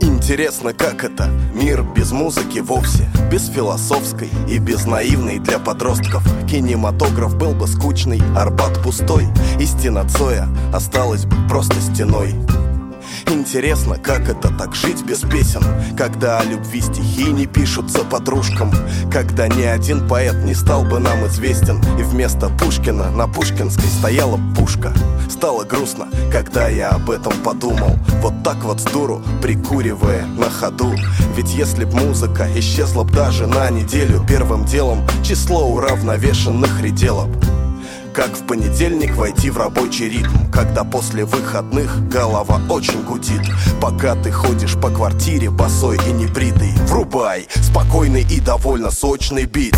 Интересно, как это? Мир без музыки вовсе Без философской и без наивной для подростков Кинематограф был бы скучный, Арбат пустой И стена Цоя осталась бы просто стеной Интересно, как это так жить без песен? Когда о любви стихи не пишутся подружкам? Когда ни один поэт не стал бы нам известен? И вместо Пушкина на Пушкинской стояла пушка. Стало грустно, когда я об этом подумал. Вот так вот с дуру, прикуривая на ходу. Ведь если б музыка исчезла б даже на неделю Первым делом число уравновешенных редело б как в понедельник войти в рабочий ритм Когда после выходных голова очень гудит. Пока ты ходишь по квартире босой и небритый Врубай спокойный и довольно сочный бит.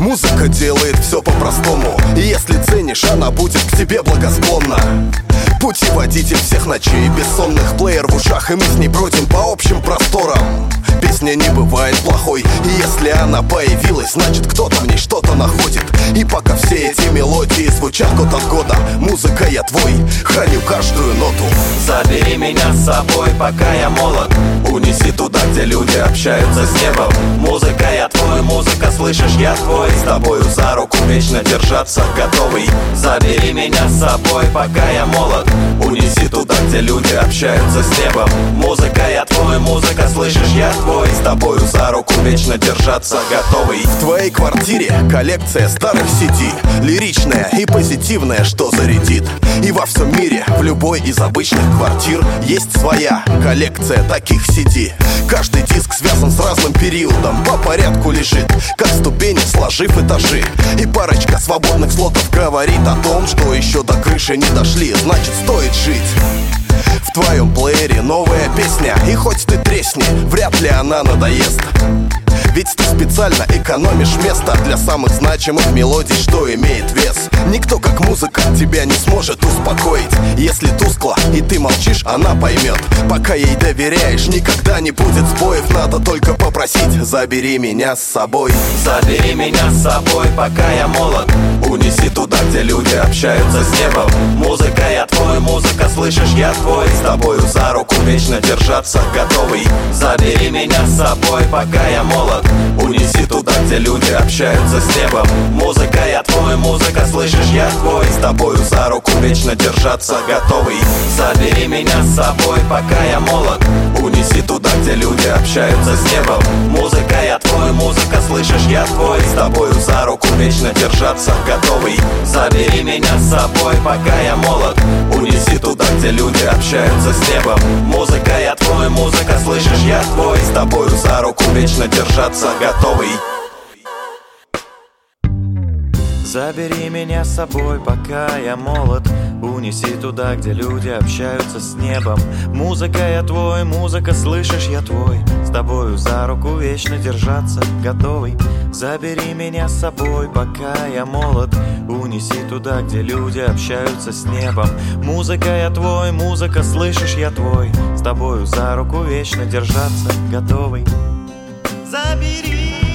Музыка делает все по-простому И если ценишь, она будет к тебе благосклонна. Путеводитель всех ночей Бессонных плеер в ушах И мы с ней бродим по общим просторам. Песня не бывает плохой И если она появилась, значит кто-то в ней что-то находит И пока все эти мелодии звучат год от года Музыка я твой, храню каждую ноту. Забери меня с собой, пока я молод. Унеси туда, где люди общаются с небом. Музыка я твой, музыка, слышишь, я твой. С тобою за руку вечно держаться готовый. Забери меня с собой, пока я молод. Унеси туда, где люди общаются с небом. Музыка я твой, музыка, слышишь, я твой. С тобою за руку вечно держаться готовый. В твоей квартире коллекция старых CD Лиричная и позитивная, что зарядит. И во всем мире, в любой из обычных квартир Есть своя коллекция таких CD Каждый диск связан с разным периодом По порядку лежит, как ступени, сложив этажи. И парочка свободных слотов говорит о том, что еще до крыши не дошли Значит стоит жить. В твоем плеере новая песня И хоть ты тресни, вряд ли она надоест ведь ты специально экономишь место Для самых значимых мелодий, что имеет вес. Никто как музыка тебя не сможет успокоить. Если тускло и ты молчишь, она поймет. Пока ей доверяешь, никогда не будет сбоев. Надо только попросить, забери меня с собой. Забери меня с собой, пока я молод. Унеси туда, где люди общаются с небом. Музыка я твой, музыка, слышишь, я твой. С тобою за руку вечно держаться готовый. Забери меня с собой, пока я молод. Унеси туда, где люди общаются с небом. Музыка я твой, музыка, слышишь, я твой. С тобою за руку вечно держаться готовый. Забери меня с собой, пока я молод. Унеси туда, где люди общаются с небом. Музыка я твой, музыка, слышишь, я твой С тобою за руку вечно держаться готовый. Забери меня с собой, пока я молод. Унеси туда, где люди общаются с небом. Музыка я твой, музыка, слышишь, я твой С тобою за руку вечно держаться готовый Забери меня с собой, пока я молод. Унеси туда, где люди общаются с небом. Музыка я твой, музыка, слышишь, я твой. С тобою за руку вечно держаться готовый. Забери меня с собой, пока я молод. Унеси туда, где люди общаются с небом. Музыка я твой, музыка, слышишь, я твой. С тобою за руку вечно держаться готовый. Забери